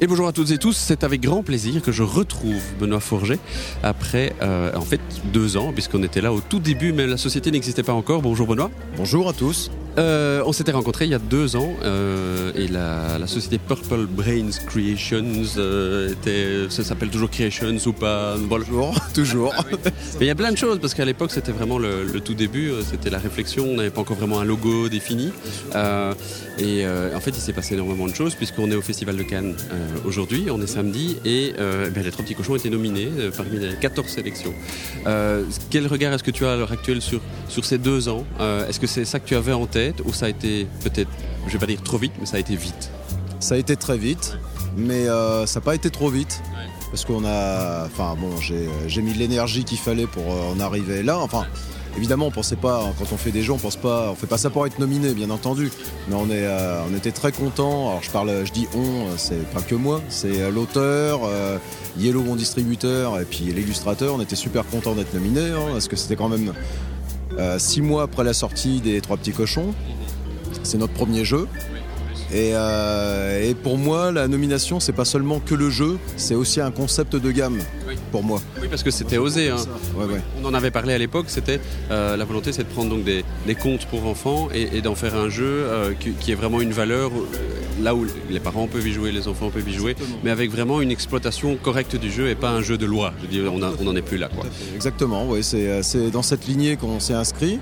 Et bonjour à toutes et tous, c'est avec grand plaisir que je retrouve Benoît Forget après euh, en fait deux ans, puisqu'on était là au tout début, mais la société n'existait pas encore. Bonjour Benoît. Bonjour à tous. Euh, on s'était rencontrés il y a deux ans euh, et la, la société Purple Brains Creations euh, était, ça s'appelle toujours Creations ou pas voilà. Toujours, toujours. Mais il y a plein de choses parce qu'à l'époque c'était vraiment le, le tout début, c'était la réflexion, on n'avait pas encore vraiment un logo défini. Et en fait il s'est passé énormément de choses puisqu'on est au Festival de Cannes aujourd'hui, on est samedi et ben, les trois petits cochons ont été nominés parmi les 14 sélections. Quel regard est-ce que tu as à l'heure actuelle sur, sur ces deux ans? Est-ce que c'est ça que tu avais en tête? Ou ça a été peut-être, je vais pas dire trop vite, mais ça a été vite Ça a été très vite, mais euh, ça n'a pas été trop vite. Parce qu'on a. Enfin bon, j'ai j'ai mis l'énergie qu'il fallait pour euh, en arriver là. Enfin, évidemment, on pensait pas, quand on fait des jeux, on pense pas. On fait pas ça pour être nominé, bien entendu. Mais on, est, euh, on était très contents. Alors je parle, je dis on, euh, c'est pas que moi, c'est euh, l'auteur, euh, Yellow, mon distributeur, et puis l'illustrateur. On était super contents d'être nominés, hein, parce que c'était quand même euh, six mois après la sortie des Trois Petits Cochons. C'est notre premier jeu. Et, euh, et pour moi, la nomination, c'est pas seulement que le jeu, c'est aussi un concept de gamme Oui. pour moi. Oui, parce que c'était osé. Hein. Ouais, ouais. On en avait parlé à l'époque, c'était euh, la volonté, c'est de prendre donc des, des contes pour enfants et, et d'en faire un jeu euh, qui, qui ait vraiment une valeur là où les parents peuvent y jouer, les enfants peuvent y jouer, mais avec vraiment une exploitation correcte du jeu et pas un jeu de loi. Je veux dire, on n'en est plus là. Quoi. Exactement, c'est euh, c'est dans cette lignée qu'on s'est inscrit.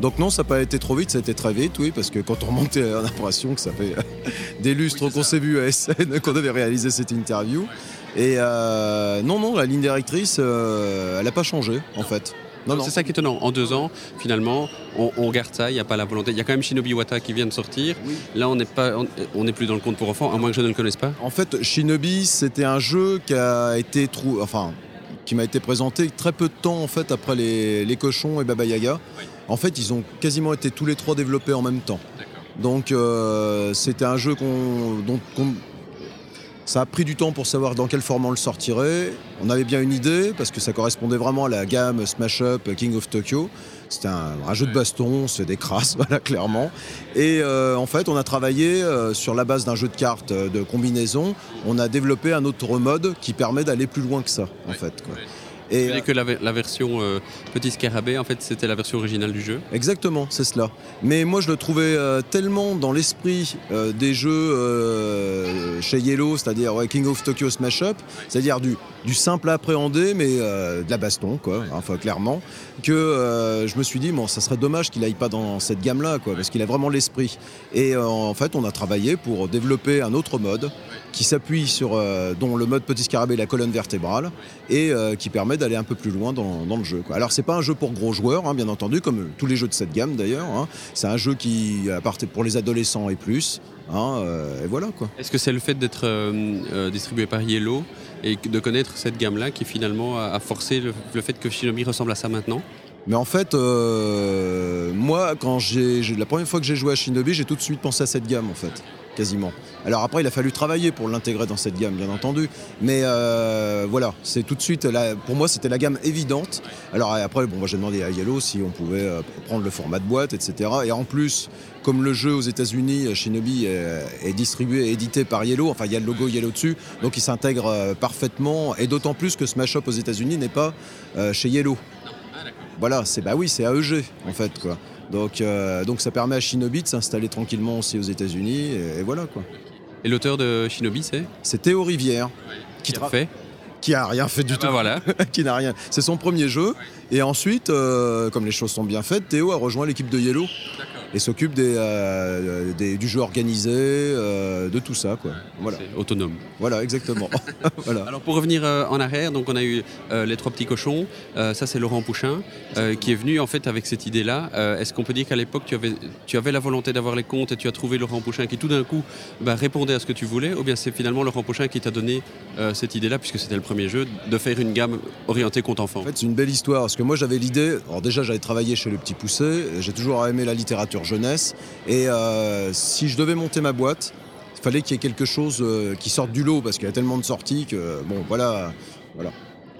Donc non, ça n'a pas été trop vite, ça a été très vite, oui, parce que quand on remontait, on a l'impression que ça fait euh, des lustres qu'on s'est vu à SN, qu'on avait réalisé cette interview. Et euh, non, non, la ligne directrice, euh, elle n'a pas changé, en fait. Non, non. C'est ça qui est étonnant. En deux ans, finalement, on, on garde ça, il n'y a pas la volonté. Il y a quand même Shinobi Wata qui vient de sortir. Là, on n'est pas, on- plus dans le conte pour enfants, à moins que je ne le connaisse pas. En fait, Shinobi, c'était un jeu qui a été trou... enfin, qui m'a été présenté très peu de temps en fait après les, les cochons et Baba Yaga. En fait, ils ont quasiment été tous les trois développés en même temps. Donc, euh, c'était un jeu qu'on, dont qu'on- ça a pris du temps pour savoir dans quel format on le sortirait. On avait bien une idée parce que ça correspondait vraiment à la gamme Smash Up King of Tokyo. C'était un, un jeu de baston, c'est des crasses, voilà, clairement. Et euh, en fait, on a travaillé euh, sur la base d'un jeu de cartes euh, de combinaison. On a développé un autre mode qui permet d'aller plus loin que ça, en fait. quoi. Et, Et que la, ver- la version euh, Petit Scarabée, en fait, c'était la version originale du jeu. Exactement, c'est cela. Mais moi, je le trouvais euh, tellement dans l'esprit euh, des jeux chez Yellow, c'est-à-dire ouais, King of Tokyo Smash Up, c'est-à-dire du, du simple à appréhender, mais euh, de la baston, quoi, enfin clairement, que euh, je me suis dit, bon, ça serait dommage qu'il aille pas dans cette gamme-là, parce qu'il a vraiment l'esprit. Et euh, en fait, on a travaillé pour développer un autre mode qui s'appuie sur, dont le mode Petit Scarabée la colonne vertébrale, et qui permet d'aller un peu plus loin dans, le jeu. Quoi. Alors c'est pas un jeu pour gros joueurs, hein, bien entendu, comme tous les jeux de cette gamme d'ailleurs. hein. C'est un jeu qui part pour les adolescents et plus. Hein, euh, et voilà quoi. Est-ce que c'est le fait d'être euh, euh, distribué par Yellow et de connaître cette gamme-là qui finalement a, forcé le, le fait que Shinobi ressemble à ça maintenant? Mais en fait, euh, moi, quand j'ai- la première fois que j'ai joué à Shinobi, j'ai tout de suite pensé à cette gamme en fait, quasiment. Alors après, il a fallu travailler pour l'intégrer dans cette gamme, bien entendu. Mais euh, voilà, c'est tout de suite, la- pour moi, c'était la gamme évidente. Alors après, bon, moi j'ai demandé à Yellow si on pouvait euh, prendre le format de boîte, etc. Et en plus, comme le jeu aux États-Unis, euh, Shinobi est, est distribué et édité par Yellow, enfin il y a le logo Yellow dessus, donc il s'intègre parfaitement. Et d'autant plus que Smash Up aux États-Unis n'est pas euh, chez Yellow. Voilà, c'est bah oui, c'est AEG en fait quoi. Donc, euh, donc ça permet à Shinobi de s'installer tranquillement aussi aux États-Unis et, et voilà quoi. Et l'auteur de Shinobi, c'est? C'est Théo Rivière Qui Qui tra- fait qui a rien fait du Ah tout, bah voilà. qui n'a rien. C'est son premier jeu et ensuite, euh, comme les choses sont bien faites, Théo a rejoint l'équipe de Yellow et s'occupe des, euh, des- du jeu organisé, euh, de tout ça quoi. Voilà, autonome. voilà exactement. voilà. Alors pour revenir euh, en arrière, donc on a eu les trois petits cochons. Ça c'est Laurent Pouchin qui est venu en fait avec cette idée-là. Est-ce qu'on peut dire qu'à l'époque tu avais, tu avais la volonté d'avoir les comptes et tu as trouvé Laurent Pouchin qui tout d'un coup bah, répondait à ce que tu voulais, ou bien c'est finalement Laurent Pouchin qui t'a donné cette idée-là puisque c'était le premier jeu de faire une gamme orientée compte enfant? En fait, c'est une belle histoire parce que moi j'avais l'idée. Alors déjà, j'avais travaillé chez le Petit Poussé. J'ai toujours aimé la littérature jeunesse. Et euh, si je devais monter ma boîte, il fallait qu'il y ait quelque chose euh, qui sorte du lot parce qu'il y a tellement de sorties que bon, voilà, voilà.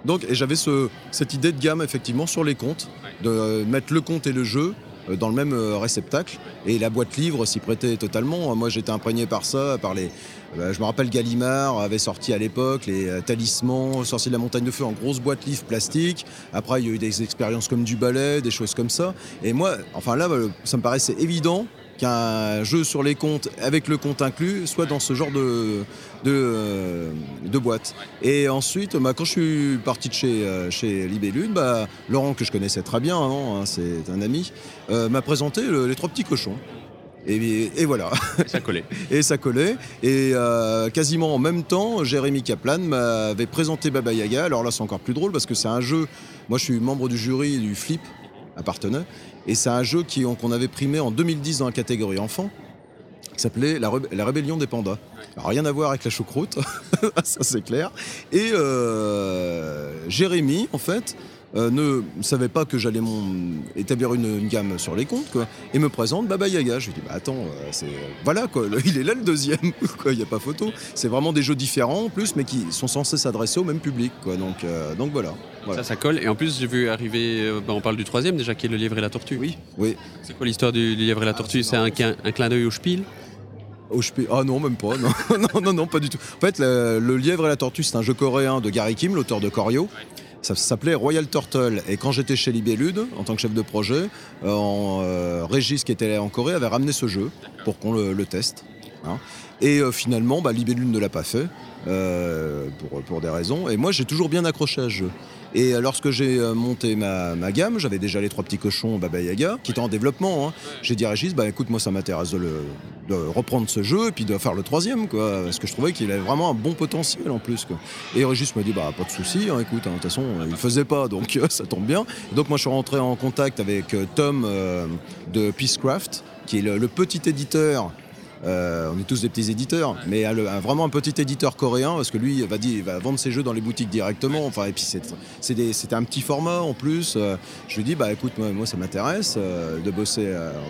Donc, et j'avais ce, cette idée de gamme effectivement sur les comptes, de euh, mettre le compte et le jeu dans le même euh, réceptacle. Et la boîte livre s'y prêtait totalement. Moi, j'étais imprégné par ça, par les. euh, je me rappelle Gallimard avait sorti à l'époque les euh, talismans, sorciers de la montagne de feu en grosse boîte livre plastique. Après, il y a eu des expériences comme du ballet, des choses comme ça. Et moi, enfin là, euh, ça me paraissait évident qu'un jeu sur les comptes avec le compte inclus soit dans ce genre de, de, euh, de boîte. Et ensuite, bah, quand je suis parti de chez, euh, chez Libellule, bah, Laurent, que je connaissais très bien, hein, hein, c'est un ami, euh, m'a présenté le- les trois petits cochons. Et, et voilà, Ça collait. et ça collait. Et euh, quasiment en même temps, Jérémy Kaplan m'avait présenté Baba Yaga. Alors là, c'est encore plus drôle parce que c'est un jeu. Moi, je suis membre du jury du Flip à Partenay. Et c'est un jeu qu'on avait primé en 2010 dans la catégorie enfant, qui s'appelait la, Rébellion des Pandas. Rien à voir avec la choucroute, ça c'est clair. Et euh, Jérémy, en fait, euh, ne savait pas que j'allais établir une, une gamme sur les comptes, quoi, et me présente Baba Yaga. Je lui dis, bah attends, euh, c'est voilà quoi, le- il est là le deuxième, il n'y a pas photo. C'est vraiment des jeux différents en plus, mais qui sont censés s'adresser au même public, quoi. Donc, euh, donc voilà. voilà. Ça, ça colle. Et en plus, j'ai vu arriver. bah, on parle du troisième déjà, qui est le lièvre et la tortue. Oui, oui. C'est quoi l'histoire du lièvre et la tortue? C'est un, clin- un clin d'œil au Spiel? Au Spe- Ah non, même pas. Non, non, non, non, pas du tout. En fait, le, le lièvre et la tortue, c'est un jeu coréen de Gary Kim, l'auteur de Corio. Ça s'appelait Royal Turtle. Et quand j'étais chez Libellude, en tant que chef de projet, euh, euh, Régis, qui était en Corée, avait ramené ce jeu pour qu'on le, teste. hein. Et euh, finalement, bah, Libellule ne l'a pas fait, pour des raisons. Et moi, j'ai toujours bien accroché à ce jeu. Et euh, lorsque j'ai euh, monté ma, ma gamme, j'avais déjà les trois petits cochons Baba Yaga, qui étaient en développement. hein. J'ai dit à Régis, bah, écoute, moi, ça m'intéresse de, reprendre ce jeu et puis de faire le troisième, quoi, parce que je trouvais qu'il avait vraiment un bon potentiel en plus. Quoi. Et Régis m'a dit, bah, pas de souci, hein, écoute, hein, de toute façon, euh, il ne faisait pas, donc ça tombe bien. Donc moi, je suis rentré en contact avec Tom euh, de Peacecraft, qui est le, le petit éditeur euh, on est tous des petits éditeurs, mais un- vraiment un petit éditeur coréen, parce que lui il va, dire, il va vendre ses jeux dans les boutiques directement. Enfin, et puis c'est- un petit format en plus. Euh, je lui dis, bah écoute, moi, moi, ça m'intéresse euh, de bosser.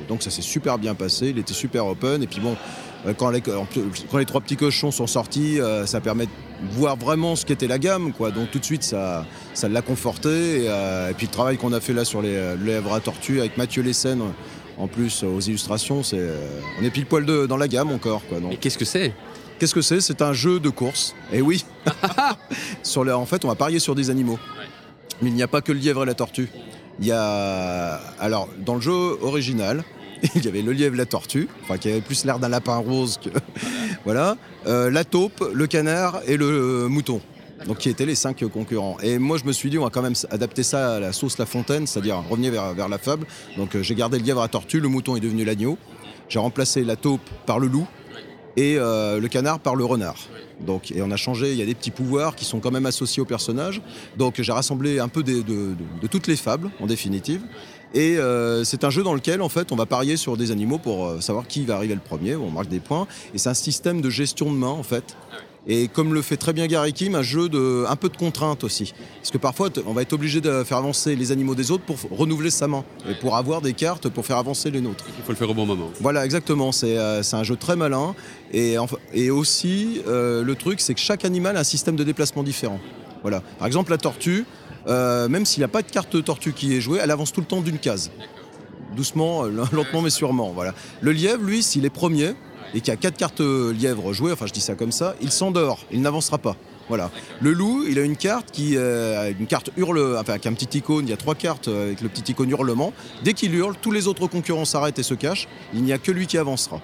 donc ça s'est super bien passé, il était super open. Et puis bon, quand les, quand trois petits cochons sont sortis, ça permet de voir vraiment ce qu'était la gamme. Quoi. Donc tout de suite, ça ça l'a conforté. Et, et puis le travail qu'on a fait là sur les lèvres à tortue avec Mathieu Lessen. En plus, aux illustrations, c'est, euh, on est pile poil de- dans la gamme encore. Quoi. Donc, qu'est-ce que c'est? Qu'est-ce que c'est? C'est un jeu de course. Et oui, sur les- en fait, on va parier sur des animaux. Mais il n'y a pas que le lièvre et la tortue. Il y a, alors, dans le jeu original, il y avait le lièvre et la tortue, enfin qui avait plus l'air d'un lapin rose que voilà, euh, la taupe, le canard et le euh, mouton. Donc qui étaient les cinq concurrents. Et moi je me suis dit on va quand même adapter ça à la sauce La Fontaine, c'est-à-dire revenir vers, la fable. Donc euh, j'ai gardé le lièvre à tortue, le mouton est devenu l'agneau. J'ai remplacé la taupe par le loup et euh, le canard par le renard. Donc, et on a changé, il y a des petits pouvoirs qui sont quand même associés au personnage. Donc j'ai rassemblé un peu de, toutes les fables, en définitive. Et euh, c'est un jeu dans lequel, en fait, on va parier sur des animaux pour savoir qui va arriver le premier. On marque des points. Et c'est un système de gestion de main, en fait. Et comme le fait très bien Gary Kim, un jeu de un peu de contrainte aussi. Parce que parfois, on va être obligé de faire avancer les animaux des autres pour renouveler sa main. Et pour avoir des cartes pour faire avancer les nôtres. Il faut le faire au bon moment. Voilà, exactement. C'est euh, un jeu très malin. Et, et aussi, euh, le truc, c'est que chaque animal a un système de déplacement différent. Voilà. Par exemple, la tortue, euh, même s'il n'y a pas de carte tortue qui est jouée, elle avance tout le temps d'une case. Doucement, lentement, mais sûrement. Voilà. Le lièvre, lui, s'il est premier et qu'il y a quatre cartes euh, lièvre jouées, enfin je dis ça comme ça, il s'endort, il n'avancera pas. Voilà. Le loup, il a une carte qui euh, a une carte hurle, enfin avec un petit icône, il y a trois cartes euh, avec le petit icône hurlement. Dès qu'il hurle, tous les autres concurrents s'arrêtent et se cachent. Il n'y a que lui qui avancera.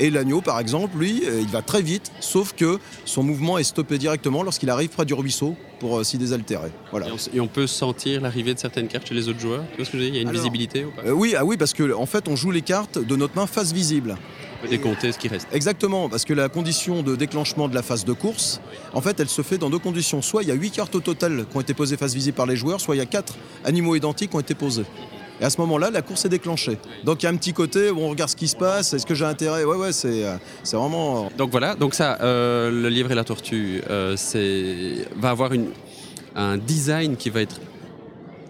Et l'agneau, par exemple, lui, il va très vite, sauf que son mouvement est stoppé directement lorsqu'il arrive près du ruisseau pour euh, s'y désaltérer. Voilà. Et on, s- et on peut sentir l'arrivée de certaines cartes chez les autres joueurs? Tu vois ce que je dire? Il y a une Alors, visibilité ou pas? Euh, oui, ah oui, parce que en fait, on joue les cartes de notre main face visible. Peut décompter ce qui reste. Exactement, parce que la condition de déclenchement de la phase de course, en fait, elle se fait dans deux conditions. Soit il y a huit cartes au total qui ont été posées face visible par les joueurs, soit il y a quatre animaux identiques qui ont été posés. Et à ce moment-là, la course est déclenchée. Donc il y a un petit côté où on regarde ce qui se passe, est-ce que j'ai intérêt? Ouais, ouais, c'est euh, c'est vraiment. Donc voilà, donc ça, euh, le lièvre et la tortue, euh, c'est va avoir une, un design qui va être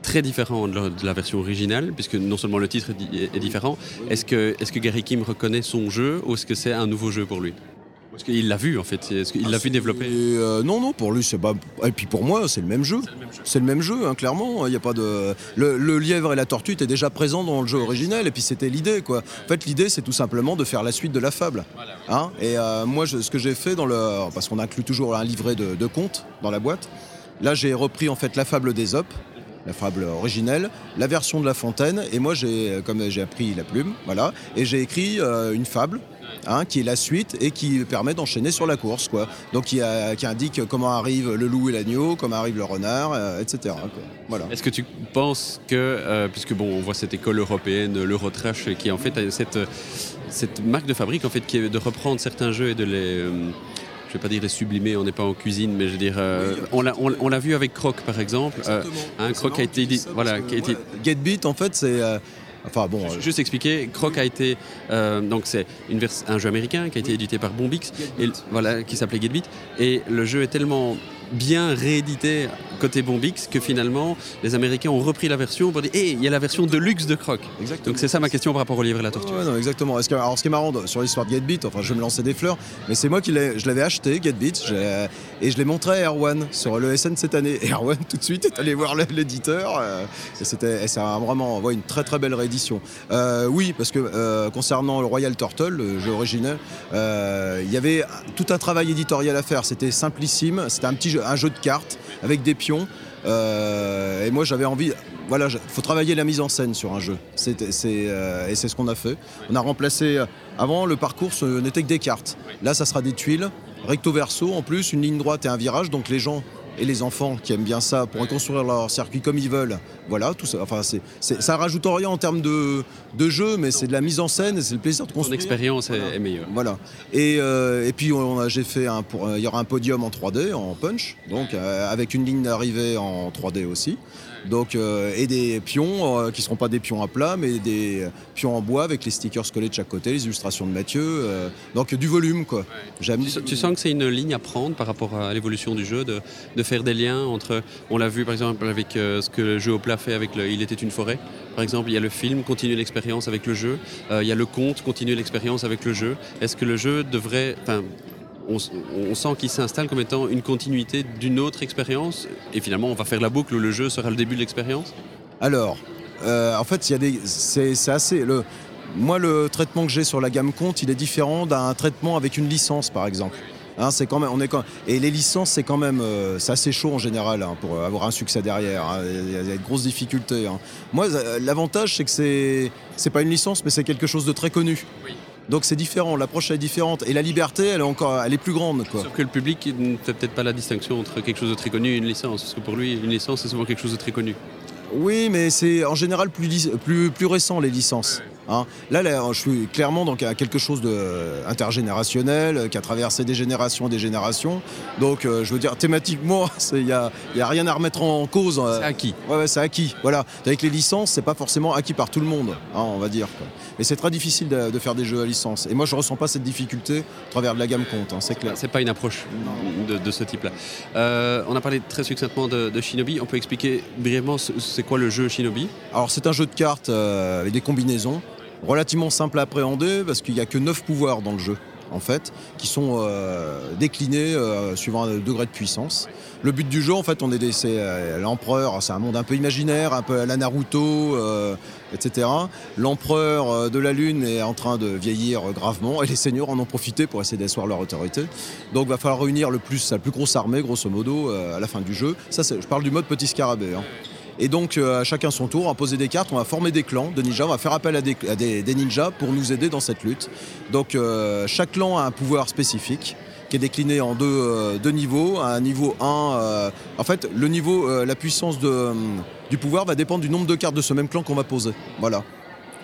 très différent de la, version originale, puisque non seulement le titre est, di- est différent. Est-ce que, est que Gary Kim reconnaît son jeu ou est-ce que c'est un nouveau jeu pour lui? Parce qu'il l'a vu en fait, est-ce qu'il l'a vu développer? euh, non, non, pour lui, c'est pas. Et puis pour moi, c'est le même jeu. C'est le même jeu, hein, clairement. Il y a pas de. Le, le lièvre et la tortue étaient déjà présents dans le jeu originel, et puis c'était l'idée, quoi. En fait, l'idée, c'est tout simplement de faire la suite de la fable. Hein et euh, moi, je- ce que j'ai fait dans le, parce qu'on inclut toujours un livret de, de contes dans la boîte. Là, j'ai repris en fait la fable d'Ésope, la fable originelle, la version de La Fontaine, et moi, j'ai, comme j'ai appris la plume, voilà, et j'ai écrit euh, une fable. hein, qui est la suite et qui permet d'enchaîner sur la course, quoi. Donc qui, indique comment arrive le loup et l'agneau, comment arrive le renard, euh, etc. Voilà. Est-ce que tu penses que, euh, puisque bon, on voit cette école européenne, l'Eurotrash, qui en fait cette, cette marque de fabrique en fait qui est de reprendre certains jeux et de les, euh, je vais pas dire les sublimer, on n'est pas en cuisine, mais je veux dire, euh, Oui, on l'a on, on l'a vu avec Croc par exemple. Euh, un Croc a été, dit- voilà, qui a été Get Beat, en fait, c'est. euh, enfin bon. Juste expliquer, Croc a été euh, donc c'est un jeu américain qui a été édité par Bombix et voilà qui s'appelait Get Beat et le jeu est tellement bien réédité côté Bombix que finalement les Américains ont repris la version pour dire hé il y a la version de luxe de Croc. Exactement. Donc c'est ça ma question par rapport au livre et la tortue. Ouais, non, exactement. Est-ce que- alors, ce qui est marrant sur l'histoire de Get Beat, enfin, je vais me lancer des fleurs, mais c'est moi qui je l'avais acheté, Get Beat, j'ai- et je l'ai montré à Erwan sur le SN cette année. Et Erwan, tout de suite, est allé voir l'éditeur. euh, et c'était, vraiment ouais, une très très belle réédition. Euh, oui, parce que euh, concernant le Royal Turtle, le jeu originel, euh, il y avait tout un travail éditorial à faire. C'était simplissime. C'était un petit jeu, un jeu de cartes avec des pions. Euh, et moi, j'avais envie. Voilà, il faut travailler la mise en scène sur un jeu. C'est, euh, et c'est ce qu'on a fait. On a remplacé. euh, Avant, le parcours ce n'était que des cartes. Là, ça sera des tuiles, recto verso en plus, une ligne droite et un virage. Donc les gens et les enfants qui aiment bien ça pourraient construire leur circuit comme ils veulent. Voilà, tout ça. Enfin, c'est, c'est- ça rajoute rien en termes de, de jeu, mais c'est de la mise en scène et c'est le plaisir de Ton construire. expérience est- Voilà. est meilleure. Voilà. Et, euh, et puis on a, j'ai fait un, pour- il y aura un podium en 3D, en punch, donc euh, avec une ligne d'arrivée en 3D aussi. Donc euh, et des pions euh, qui seront pas des pions à plat, mais des pions en bois avec les stickers collés de chaque côté, les illustrations de Mathieu. euh, donc du volume quoi. J'aime. Tu, tu sens que c'est une ligne à prendre par rapport à l'évolution du jeu, de, de faire des liens entre. On l'a vu par exemple avec euh, ce que le jeu au plat fait avec le Il était une forêt. Par exemple, il y a le film, continuer l'expérience avec le jeu. Euh, il y a le conte, continuer l'expérience avec le jeu. Est-ce que le jeu devrait. On, on sent qu'il s'installe comme étant une continuité d'une autre expérience? Et finalement on va faire la boucle où le jeu sera le début de l'expérience? Alors, euh, en fait, il y a des, c'est, assez. Moi, le traitement que j'ai sur la gamme compte, il est différent d'un traitement avec une licence, par exemple. Hein, c'est quand même, on est quand, et les licences, c'est quand même, euh, c'est assez chaud en général hein, pour avoir un succès derrière. hein. Il y a- il y a de grosses difficultés. Moi, euh, l'avantage, c'est que c'est, c'est pas une licence, mais c'est quelque chose de très connu. Donc c'est différent, l'approche est différente et la liberté, elle est encore, elle est plus grande, quoi. Sauf que le public ne fait peut-être pas la distinction entre quelque chose de très connu et une licence. Parce que pour lui, une licence, c'est souvent quelque chose de très connu. Oui, mais c'est en général plus, plus, plus récent les licences. Hein. Là, là, je suis clairement dans quelque chose d'intergénérationnel qui a traversé des générations et des générations. Donc, euh, je veux dire, thématiquement, il n'y a, y a rien à remettre en cause. euh. C'est acquis. Ouais, ouais, c'est acquis. Voilà. Avec les licences, c'est pas forcément acquis par tout le monde, hein, on va dire. quoi. Mais c'est très difficile de, de faire des jeux à licence. Et moi, je ressens pas cette difficulté au travers de la gamme compte, hein, c'est clair. C'est pas une approche de, de ce type-là. Euh, on a parlé très succinctement de, de Shinobi. On peut expliquer brièvement ce- c'est quoi le jeu Shinobi? Alors c'est un jeu de cartes euh, avec des combinaisons, relativement simple à appréhender parce qu'il n'y a que 9 pouvoirs dans le jeu en fait, qui sont euh, déclinés euh, suivant un degré de puissance. Le but du jeu en fait, on est c'est euh, l'empereur, c'est un monde un peu imaginaire, un peu à la Naruto, etc. L'empereur de la lune est en train de vieillir gravement et les seigneurs en ont profité pour essayer d'asseoir leur autorité. Donc il va falloir réunir le plus, la plus grosse armée grosso modo à la fin du jeu. Je parle du mode petit scarabée. hein. Et donc, euh, à chacun son tour, on va poser des cartes, on va former des clans de ninjas, on va faire appel à des, ninjas pour nous aider dans cette lutte. Donc, euh, chaque clan a un pouvoir spécifique qui est décliné en deux, euh, niveaux. Un niveau 1, euh, en fait, le niveau, la puissance du pouvoir va dépendre du nombre de cartes de ce même clan qu'on va poser. Voilà,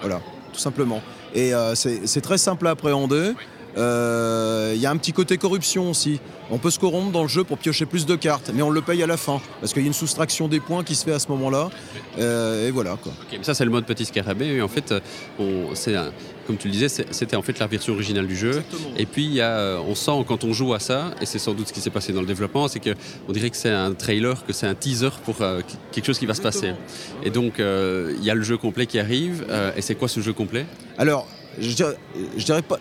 voilà, tout simplement. Et c'est très simple à appréhender. Euh, Il y a un petit côté corruption aussi. On peut se corrompre dans le jeu pour piocher plus de cartes, mais on le paye à la fin parce qu'il y a une soustraction des points qui se fait à ce moment-là. Euh, et voilà quoi. Mais Ça, c'est le mode petit scarabée. Et en fait, euh, on- c'est un- comme tu le disais, c'était en fait la version originale du jeu. Et puis, il y a, euh, on sent quand on joue à ça, et c'est sans doute ce qui s'est passé dans le développement, c'est qu'on dirait que c'est un trailer, que c'est un teaser pour euh, quelque chose qui va se passer. Et donc, euh, il y a le jeu complet qui arrive. euh, et c'est quoi ce jeu complet? Alors, je dirais, dirais pas,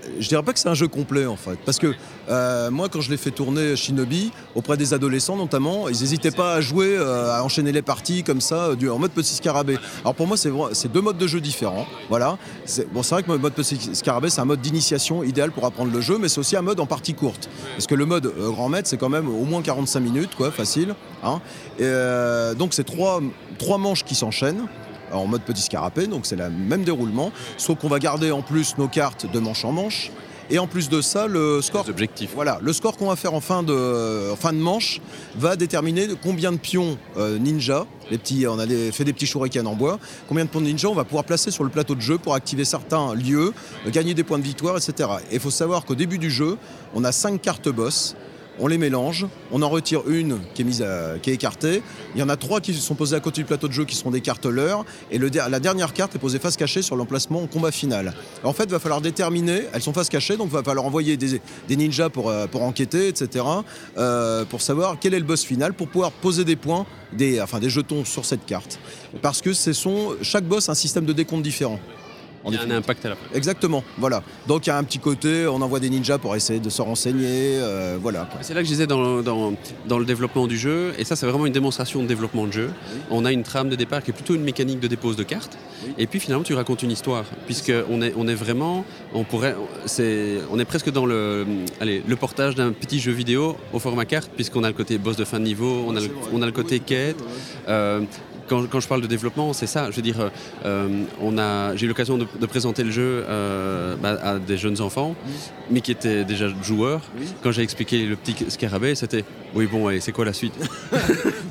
que c'est un jeu complet en fait, parce que euh, moi quand je l'ai fait tourner Shinobi auprès des adolescents notamment, ils n'hésitaient pas à jouer, euh, à enchaîner les parties comme ça, du, en mode petit scarabée. Alors pour moi c'est deux modes de jeu différents, voilà. C'est- vrai que le mode petit scarabée c'est un mode d'initiation idéal pour apprendre le jeu, mais c'est aussi un mode en partie courte, parce que le mode euh, grand maître c'est quand même au moins 45 minutes quoi, facile. hein. Euh, donc c'est trois manches qui s'enchaînent en mode petit scarapé, donc c'est le même déroulement, sauf qu'on va garder en plus nos cartes de manche en manche. Et en plus de ça, le score, voilà, le score qu'on va faire en fin de, en fin de manche va déterminer combien de pions euh, ninja, les petits, on a fait des petits shurikens en bois, combien de pions ninja on va pouvoir placer sur le plateau de jeu pour activer certains lieux, gagner des points de victoire, etc. Et il faut savoir qu'au début du jeu, on a cinq cartes boss. On les mélange, on en retire une qui est, mise qui est écartée. Il y en a trois qui sont posées à côté du plateau de jeu qui seront des cartes leurres. Et la dernière carte est posée face cachée sur l'emplacement au combat final. En fait, il va falloir déterminer, elles sont face cachée, donc il va falloir envoyer des, ninjas pour, euh, enquêter, etc. euh, pour savoir quel est le boss final, pour pouvoir poser des points, des, enfin des jetons sur cette carte. Parce que chaque boss a un système de décompte différent. Il y a un impact à la fin. Exactement, voilà. Donc il y a un petit côté, on envoie des ninjas pour essayer de se renseigner, euh, voilà. C'est là que je disais dans, dans, dans le développement du jeu, et ça c'est vraiment une démonstration de développement de jeu. On a une trame de départ qui est plutôt une mécanique de dépose de cartes, et puis finalement tu racontes une histoire, puisque on est, on est vraiment, on pourrait, c'est, on est presque dans le, allez, le portage d'un petit jeu vidéo au format carte, puisqu'on a le côté boss de fin de niveau, on a le, on a le côté quête. Euh, quand, quand je parle de développement, c'est ça. Je veux dire, euh, on a, j'ai eu l'occasion de, de présenter le jeu euh, bah, à des jeunes enfants, mais qui étaient déjà joueurs. Quand j'ai expliqué le petit scarabée, c'était oui, bon, allez, c'est quoi la suite?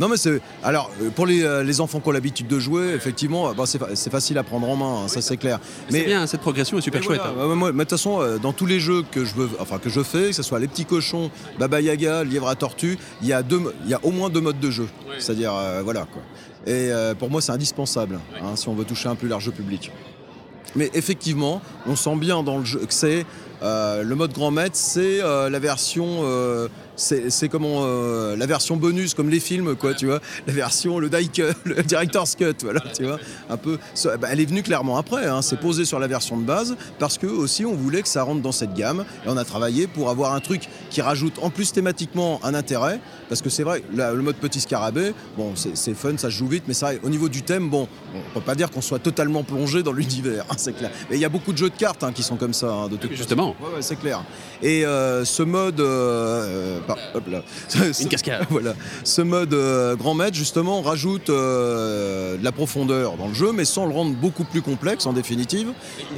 Non mais c'est alors euh, pour les, euh, les enfants qui ont l'habitude de jouer, effectivement, bah, c'est fa- c'est facile à prendre en main, hein, ça c'est clair. C'est bien, cette progression est super mais chouette. voilà, hein. moi, mais de toute façon, euh, dans tous les jeux que je veux, enfin que je fais, que ce soit les petits cochons, Baba Yaga, Lièvre à Tortue, il y a deux, mo- il y a au moins deux modes de jeu. C'est-à-dire, voilà quoi. Et pour moi, c'est indispensable hein, si on veut toucher un plus large public. Mais effectivement, on sent bien dans le jeu que c'est euh, le mode grand maître, c'est euh, la version, euh, c'est c'est comment euh, la version bonus comme les films quoi, tu vois, la version le die le director's cut, voilà, tu vois, un peu. ça- bah, elle est venue clairement après, hein, c'est posé sur la version de base parce que aussi on voulait que ça rentre dans cette gamme et on a travaillé pour avoir un truc qui rajoute en plus thématiquement un intérêt parce que c'est vrai, la- le mode petit scarabée, bon, c'est fun, ça se joue vite, mais c'est vrai, au niveau du thème, bon, on peut pas dire qu'on soit totalement plongé dans l'univers, hein, c'est clair. Mais il y a beaucoup de jeux de cartes hein, qui sont comme ça, de toute. Justement. Ouais, ouais, c'est clair. Et euh, ce mode, euh, par- hop là, Une cascade. voilà, ce mode euh, grand maître justement rajoute euh, de la profondeur dans le jeu, mais sans le rendre beaucoup plus complexe en définitive.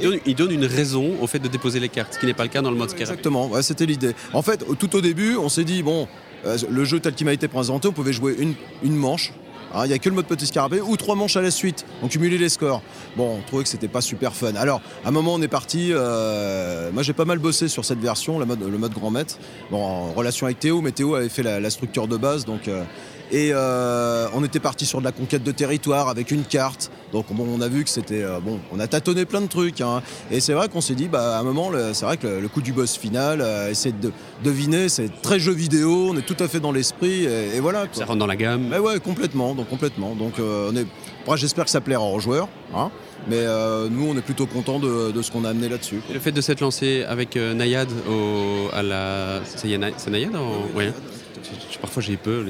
Il donne, il donne une raison au fait de déposer les cartes, ce qui n'est pas le cas dans le mode scarabée. Exactement, ouais, c'était l'idée. En fait, tout au début, on s'est dit bon, euh, le jeu tel qu'il m'a été présenté, on pouvait jouer une, une manche. Hein, Il n'y a que le mode petit scarabée ou trois manches à la suite, on cumulait les scores. Bon, on trouvait que c'était pas super fun. Alors, à un moment, on est parti. euh, moi, j'ai pas mal bossé sur cette version, le mode, grand maître. Bon, en relation avec Théo, mais Théo avait fait la, la structure de base, donc. euh, et euh, on était parti sur de la conquête de territoire avec une carte. Donc bon, on a vu que c'était euh, bon, on a tâtonné plein de trucs. hein. Et c'est vrai qu'on s'est dit, bah à un moment, c'est vrai que le, le coup du boss final, euh, essayer de deviner, c'est très jeu vidéo. On est tout à fait dans l'esprit et, et voilà. quoi. Ça rentre dans la gamme. Mais ouais, complètement, donc complètement. Donc euh, on est. Après, j'espère que ça plaira aux joueurs. hein. Mais euh, nous, on est plutôt content de, de ce qu'on a amené là-dessus. Et le fait de s'être lancé avec euh, Nayad au, à la. C'est Nayad en... ouais. Je- je- Parfois j'ai peur.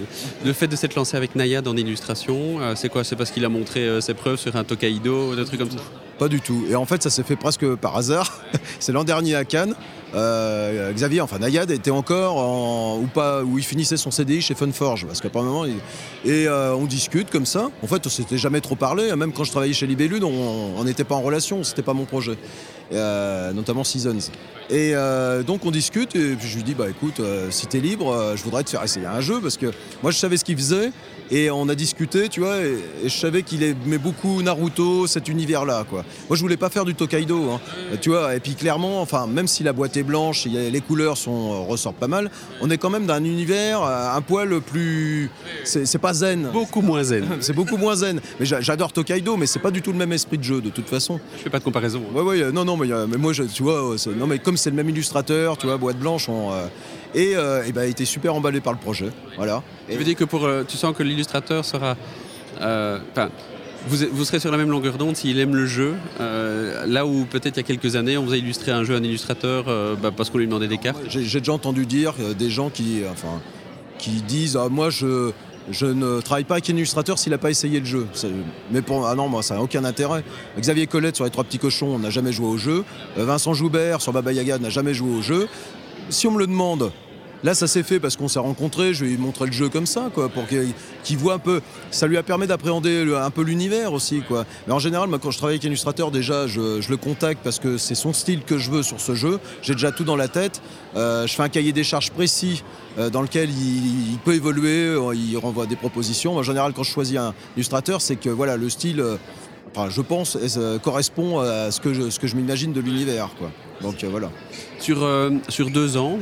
Le fait de s'être lancé avec Nayad en illustration, euh, c'est quoi? C'est parce qu'il a montré euh, ses preuves sur un Tokaido, des trucs comme ça? Pas du tout. Et en fait, ça s'est fait presque par hasard. C'est l'an dernier à Cannes. Euh, Xavier, enfin Nayad, était encore en, ou pas, où il finissait son CDI chez Funforge, parce qu'à et on discute comme ça. En fait, on s'était jamais trop parlé. Même quand je travaillais chez Libellule, on on n'était pas en relation. C'était pas mon projet, Euh, notamment Seasons. Et euh, donc on discute et puis je lui dis bah écoute, euh, si t'es libre, euh, je voudrais te faire essayer un jeu parce que moi je savais ce qu'il faisait et on a discuté, tu vois, et, et je savais qu'il aimait beaucoup Naruto, cet univers-là, quoi. Moi je voulais pas faire du Tokaido, hein, tu vois. Et puis clairement, enfin même si la boîte est blanche, les couleurs sont ressortent pas mal, on est quand même d'un univers un poil plus, c'est pas zen. Beaucoup moins zen. C'est beaucoup moins zen. Mais j'a- j'adore Tokaido, mais c'est pas du tout le même esprit de jeu de toute façon. Je fais pas de comparaison. Ouais, ouais, euh, non, non, mais, euh, mais moi, je- tu vois, euh, non, mais comme c'est le même illustrateur, tu vois, boîte blanche, on, euh, et, et ben, il était super emballé par le projet, voilà. Ça veut dire que pour, tu sens que l'illustrateur sera. vous, vous serez sur la même longueur d'onde s'il aime le jeu. Euh, là où peut-être il y a quelques années, on vous a illustré un jeu, un illustrateur, euh, bah, parce qu'on lui demandait des cartes. J'ai j'ai déjà entendu dire euh, des gens qui, enfin, qui disent ah, Moi, je, je ne travaille pas avec un illustrateur s'il n'a pas essayé le jeu. Mais pour, ah non, moi, ça n'a aucun intérêt. Xavier Colette sur Les Trois Petits Cochons n'a jamais joué au jeu. Euh, Vincent Joubert sur Baba Yaga n'a jamais joué au jeu. Si on me le demande, Là, ça s'est fait parce qu'on s'est rencontrés. Je lui ai montré le jeu comme ça, quoi, pour qu'il voit un peu. Ça lui a permis d'appréhender un peu l'univers aussi, quoi. Mais en général, moi, quand je travaille avec illustrateur, déjà, je, le contacte parce que c'est son style que je veux sur ce jeu. J'ai déjà tout dans la tête. Euh, je fais un cahier des charges précis euh, dans lequel il, peut évoluer. euh, Il renvoie des propositions. En général, quand je choisis un illustrateur, c'est que voilà, le style. Enfin, je pense, correspond à ce que je, je m'imagine de l'univers. quoi. Donc voilà. Sur, sur deux ans,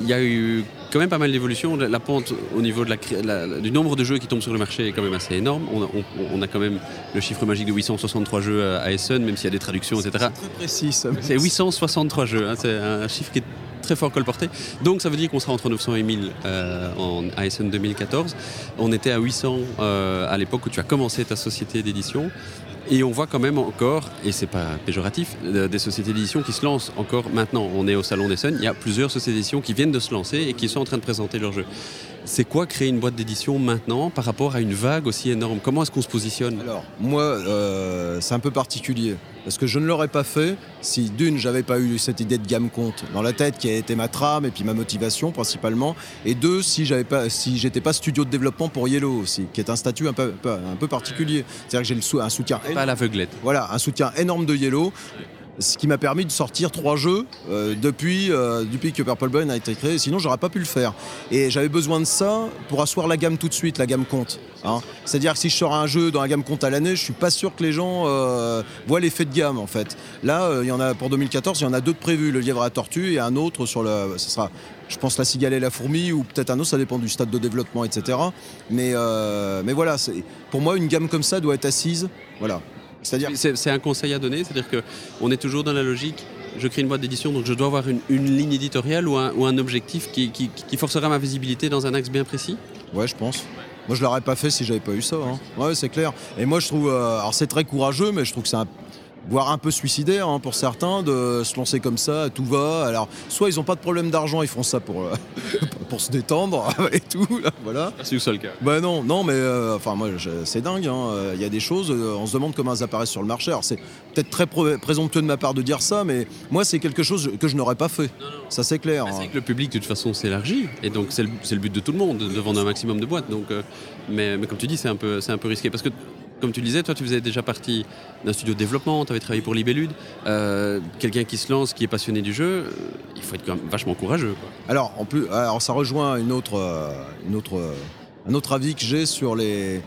il y a eu quand même pas mal d'évolution. La, pente au niveau de la, cré- la- du nombre de jeux qui tombent sur le marché est quand même assez énorme. On a, on- on a quand même le chiffre magique de 863 jeux à Essen, même s'il y a des traductions, etc. Très précis, ça. C'est 863 jeux, hein, c'est un chiffre qui est très fort colporté. Donc ça veut dire qu'on sera entre 900 et 1000 euh, en ASN 2014. On était à 800 euh, à l'époque où tu as commencé ta société d'édition. Et on voit quand même encore, et c'est pas péjoratif, euh, des sociétés d'édition qui se lancent encore maintenant. On est au Salon des Sun, il y a plusieurs sociétés d'édition qui viennent de se lancer et qui sont en train de présenter leurs jeux. C'est quoi créer une boîte d'édition maintenant par rapport à une vague aussi énorme? Comment est-ce qu'on se positionne? Alors, moi, euh, c'est un peu particulier. Parce que je ne l'aurais pas fait si, d'une, j'avais pas eu cette idée de gamme compte dans la tête qui a été ma trame et puis ma motivation principalement. Et deux, si j'avais pas, si j'étais pas studio de développement pour Yellow aussi, qui est un statut un peu, un peu- particulier. C'est-à-dire que j'ai un soutien Pas à l'aveuglette. voilà, un soutien énorme de Yellow, ce qui m'a permis de sortir trois jeux euh, depuis, euh, depuis que Purple Bone a été créé. Sinon, j'aurais pas pu le faire. Et j'avais besoin de ça pour asseoir la gamme tout de suite, la gamme compte. hein. C'est-à-dire que si je sors un jeu dans la gamme compte à l'année, je suis pas sûr que les gens euh, voient l'effet de gamme en fait. Là, il y en a pour 2014, il y en a deux de prévus, le lièvre à tortue et un autre sur le, ce sera, je pense la cigale et la fourmi ou peut-être un autre, ça dépend du stade de développement, etc. Mais, mais voilà, pour moi, une gamme comme ça doit être assise, voilà. C'est-à-dire C'est un conseil à donner, c'est-à-dire qu'on est toujours dans la logique, je crée une boîte d'édition, donc je dois avoir une, une ligne éditoriale ou un, ou un objectif qui, qui- qui forcera ma visibilité dans un axe bien précis? Ouais, je pense. Moi, je l'aurais pas fait si j'avais pas eu ça. hein. Ouais, c'est clair. Et moi, je trouve. euh, alors, c'est très courageux, mais je trouve que c'est un. Voire un peu suicidaire hein, pour certains de se lancer comme ça, tout va. Alors, soit ils n'ont pas de problème d'argent, ils font ça pour, euh, pour se détendre et tout, là, voilà. C'est le cas. Bah non, non, mais euh, enfin moi c'est dingue. hein. Euh, Il y a des choses, on se demande comment elles apparaissent sur le marché. Alors c'est peut-être très pré- présomptueux de ma part de dire ça, mais moi c'est quelque chose que je n'aurais pas fait. Ça c'est clair. Bah, hein. c'est que le public, de toute façon, s'élargit. Et donc, c'est le, le but de tout le monde, de vendre un maximum de boîtes. Donc, euh, mais, mais comme tu dis, c'est un, peu, un peu risqué. Parce que, comme tu disais, toi, tu faisais déjà partie d'un studio de développement, tu avais travaillé pour Libellude. Euh, Quelqu'un qui se lance, qui est passionné du jeu, euh, il faut être quand même vachement courageux. Alors, en plus, alors ça rejoint une autre, euh, une autre, un autre avis que j'ai sur les.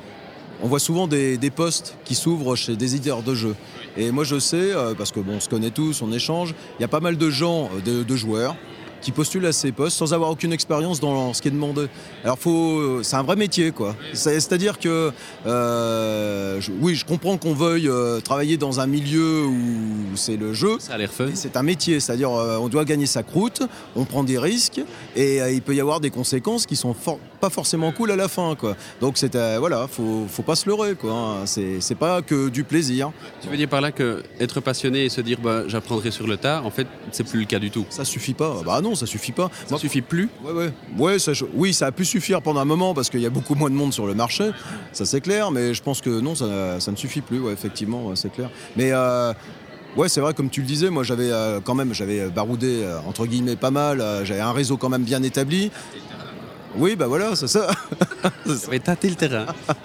On voit souvent des, postes qui s'ouvrent chez des éditeurs de jeux. Et moi, je sais, parce que bon, on se connaît tous, on échange, il y a pas mal de gens, de joueurs, qui postulent à ces postes sans avoir aucune expérience dans ce qui est demandé. Alors, faut, c'est un vrai métier, quoi. C'est- C'est-à-dire que, euh, je- oui, je comprends qu'on veuille euh, travailler dans un milieu où c'est le jeu, Ça a l'air fun. C'est un métier, c'est-à-dire euh, on doit gagner sa croûte, on prend des risques et euh, il peut y avoir des conséquences qui sont for- pas forcément cool à la fin. Quoi. Donc c'est euh, voilà, faut, faut pas se leurrer. Quoi, hein. c'est, c'est pas que du plaisir. Tu veux dire par là que être passionné et se dire bah, j'apprendrai sur le tard, en fait, c'est plus le cas du tout. Ça suffit pas. Bah non, ça suffit pas. Ça Moi, suffit plus? Ouais, ouais. Ouais, ça, je- oui, ça a pu suffire pendant un moment parce qu'il y a beaucoup moins de monde sur le marché, ça c'est clair, mais je pense que non, ça, ça ne suffit plus, ouais, effectivement, c'est clair. Mais euh, ouais, c'est vrai, comme tu le disais, moi j'avais euh, quand même, j'avais baroudé, euh, entre guillemets, pas mal, euh, j'avais un réseau quand même bien établi. Oui, bah voilà, c'est ça. Ça va tâter le terrain.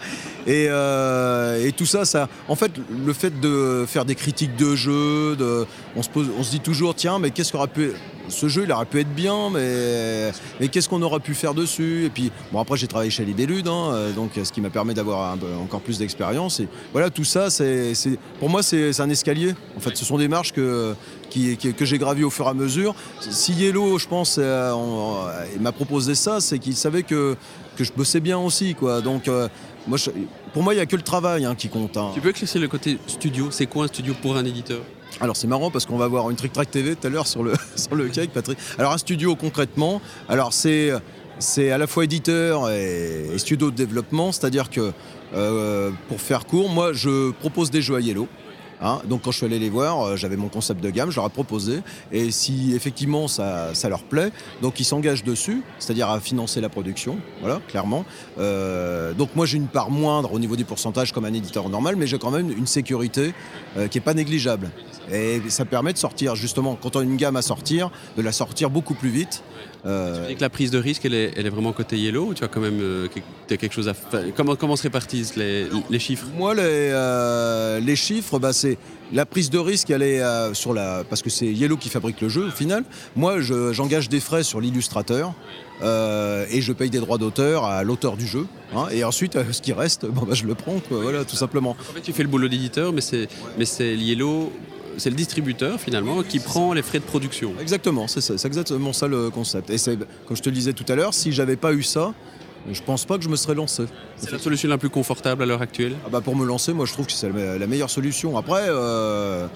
Et, euh, et tout ça, ça, en fait, le fait de faire des critiques de jeux, de, on, se pose, on se dit toujours, tiens, mais qu'est-ce qu'aurait pu, ce jeu, il aurait pu être bien, mais, mais qu'est-ce qu'on aurait pu faire dessus? Et puis, bon, après, j'ai travaillé chez Libellude, hein, euh, donc ce qui m'a permis d'avoir encore plus d'expérience. Et voilà, tout ça, c'est, pour moi, c'est un escalier. En fait, ce sont des marches que, qui, qui- que j'ai gravies au fur et à mesure. Si Yellow, je pense, euh, on- il m'a proposé ça, c'est qu'il savait que, que je bossais bien aussi, quoi. Donc, euh, moi, je- pour moi, il n'y a que le travail hein, qui compte. hein. Tu peux éclaircir le côté studio? C'est quoi un studio pour un éditeur? Alors c'est marrant parce qu'on va voir une Trick Track TV tout à l'heure sur le, sur le cake, Patrick. Alors un studio concrètement, alors c'est c'est à la fois éditeur et, et studio de développement, c'est-à-dire que euh, pour faire court, moi je propose des jeux à Yellow. Hein. donc quand je suis allé les voir, euh, j'avais mon concept de gamme, je leur ai proposé. Et si effectivement ça, leur plaît, donc ils s'engagent dessus, c'est-à-dire à financer la production, voilà, clairement. Euh, donc moi j'ai une part moindre au niveau des pourcentages comme un éditeur normal, mais j'ai quand même une sécurité euh, qui n'est pas négligeable. Et ça permet de sortir, justement, quand on a une gamme à sortir, de la sortir beaucoup plus vite. Euh, Tu veux dire que la prise de risque, elle est, elle est vraiment côté yellow ou tu as quand même euh, quelque- chose à faire comment, comment se répartissent les, les chiffres? Moi, les, euh, les chiffres, bah, c'est la prise de risque, elle est euh, sur la parce que c'est Yellow qui fabrique le jeu au final. Moi, je- j'engage des frais sur l'illustrateur euh, et je paye des droits d'auteur à l'auteur du jeu. hein. et ensuite, euh, ce qui reste, bon, bah, je le prends, quoi, voilà, tout simplement. En fait, tu fais le boulot d'éditeur, mais c'est mais c'est Yellow, c'est le distributeur finalement qui prend les frais de production. Exactement, c'est ça, c'est exactement ça le concept. Et c'est comme je te le disais tout à l'heure, si j'avais pas eu ça, je pense pas que je me serais lancé. C'est la solution la plus confortable à l'heure actuelle? Ah bah pour me lancer, moi je trouve que c'est la la meilleure solution. Après, euh,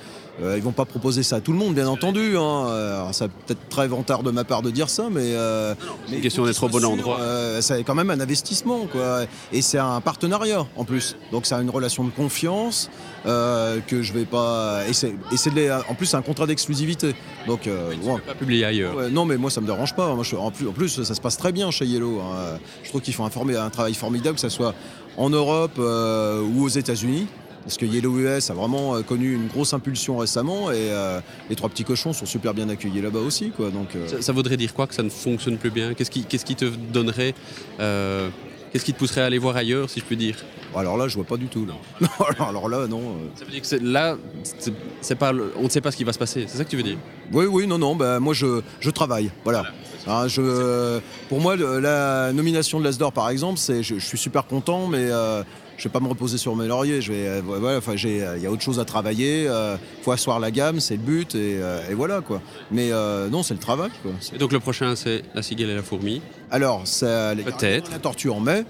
euh, ils vont pas proposer ça à tout le monde, bien entendu. Hein. Euh, alors, ça peut-être très vantard de ma part de dire ça, mais, euh, mais une question d'être au bon endroit. Euh, c'est quand même un investissement, quoi. Et c'est un partenariat en plus. Donc c'est une relation de confiance que je vais pas. Et c'est c'est en plus c'est un contrat d'exclusivité. Donc bon. Pas publié ailleurs. Ouais, non, mais moi ça me dérange pas. Moi, je- en, plus, en plus, ça se passe très bien chez Yellow. hein. Je trouve qu'ils font un, un travail formidable, que ce soit en Europe ou aux États-Unis. Parce que Yellow US a vraiment euh, connu une grosse impulsion récemment et euh, les trois petits cochons sont super bien accueillis là-bas aussi. Quoi. Donc, euh, Ça, ça voudrait dire quoi que ça ne fonctionne plus bien? Qu'est-ce qui, qu'est-ce qui te donnerait euh, Qu'est-ce qui te pousserait à aller voir ailleurs, si je puis dire? Alors là, je vois pas du tout. Là. Non, alors, là, non. Ça veut dire que là, c'est- c'est pas, le- on ne sait pas ce qui va se passer. C'est ça que tu veux dire? Oui, oui, non, non. Bah, moi, je, je travaille. Voilà. Hein, je, pour moi, la nomination de l'Asdor, par exemple, c'est, je, je suis super content, mais euh, je vais pas me reposer sur mes lauriers. Je vais, euh, voilà, enfin, j'ai, il y a autre chose à travailler. Il faut asseoir la gamme, c'est le but, et, euh, et voilà quoi. Mais euh, non, c'est le travail. Quoi. Et donc le prochain, c'est la cigale et la fourmi. Alors, Peut-être. La tortue en mai.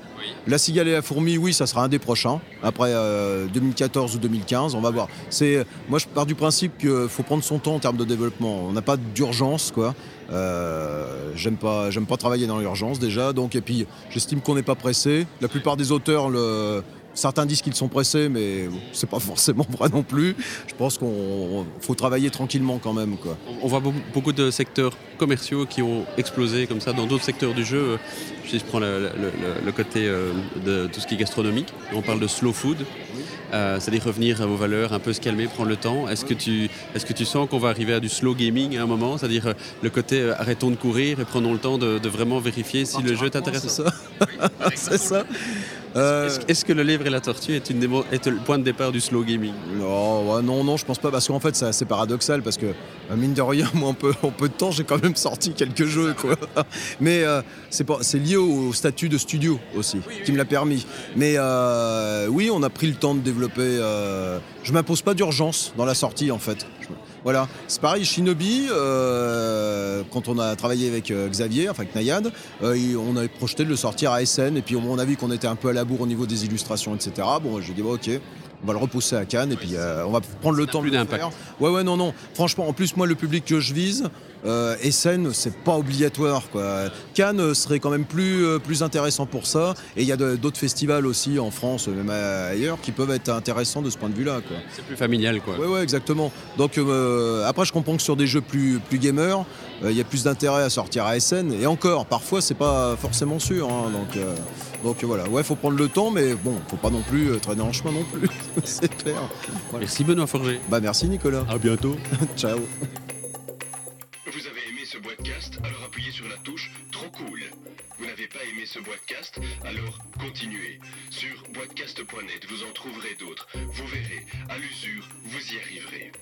La cigale et la fourmi, oui, ça sera un des prochains. Après euh, 2014 ou 2015, on va voir. C'est, moi, je pars du principe qu'il faut prendre son temps en termes de développement. On n'a pas d'urgence, quoi. Euh, j'aime pas, j'aime pas travailler dans l'urgence déjà. Donc, et puis, j'estime qu'on n'est pas pressé. La plupart des auteurs le. Certains disent qu'ils sont pressés, mais c'est pas forcément vrai non plus. Je pense qu'on faut travailler tranquillement quand même, quoi. On- voit beau- beaucoup de secteurs commerciaux qui ont explosé comme ça dans d'autres secteurs du jeu. Euh, Si je prends le, le- côté euh, de tout ce qui est gastronomique, on parle de slow food, Euh, c'est-à-dire revenir aux valeurs, un peu se calmer, prendre le temps. Est-ce que tu, est-ce que tu sens qu'on va arriver à du slow gaming à un moment, c'est-à-dire le côté euh, arrêtons de courir et prenons le temps de, de vraiment vérifier si le jeu t'intéresse C'est ça. c'est ça. Euh, Est-ce, est-ce que le livre et la tortue est, une démo- est le point de départ du slow gaming? Non, ouais, non, non, je pense pas, parce qu'en fait, c'est assez paradoxal, parce que, euh, mine de rien, moi, en peu, en peu de temps, j'ai quand même sorti quelques jeux, quoi. Mais euh, c'est pas- c'est lié au statut de studio aussi, qui me l'a permis. Mais euh, oui, on a pris le temps de développer. je m'impose pas d'urgence dans la sortie, en fait. Je- voilà, c'est pareil, Shinobi, euh, quand on a travaillé avec euh, Xavier, enfin avec Nayad, euh, on avait projeté de le sortir à SN, et puis on a vu qu'on était un peu à la bourre au niveau des illustrations, etc. Bon, j'ai dit, bon, ok, on va le repousser à Cannes, et puis on va prendre le temps plus de le d'impact. faire. Ouais, ouais, non, non. Franchement, en plus, moi, le public que je vise, euh, Essen, c'est pas obligatoire. Quoi. Cannes euh, serait quand même plus, euh, plus intéressant pour ça. Et il y a d'autres festivals aussi en France, même ailleurs, qui peuvent être intéressants de ce point de vue-là. C'est plus familial, quoi. Ouais, ouais, exactement. Donc euh, après, je comprends que sur des jeux plus, plus gamers, euh, il y a plus d'intérêt à sortir à SN. Et encore, parfois, c'est pas forcément sûr. hein. donc, euh, donc voilà, ouais, faut prendre le temps, mais bon, faut pas non plus euh, traîner en chemin non plus. c'est clair. Voilà. Merci Benoît Forger. Bah merci Nicolas. À bientôt. Ciao. Vous n'avez pas aimé ce podcast Alors continuez. Sur boitcast.net, vous en trouverez d'autres. Vous verrez, à l'usure, vous y arriverez.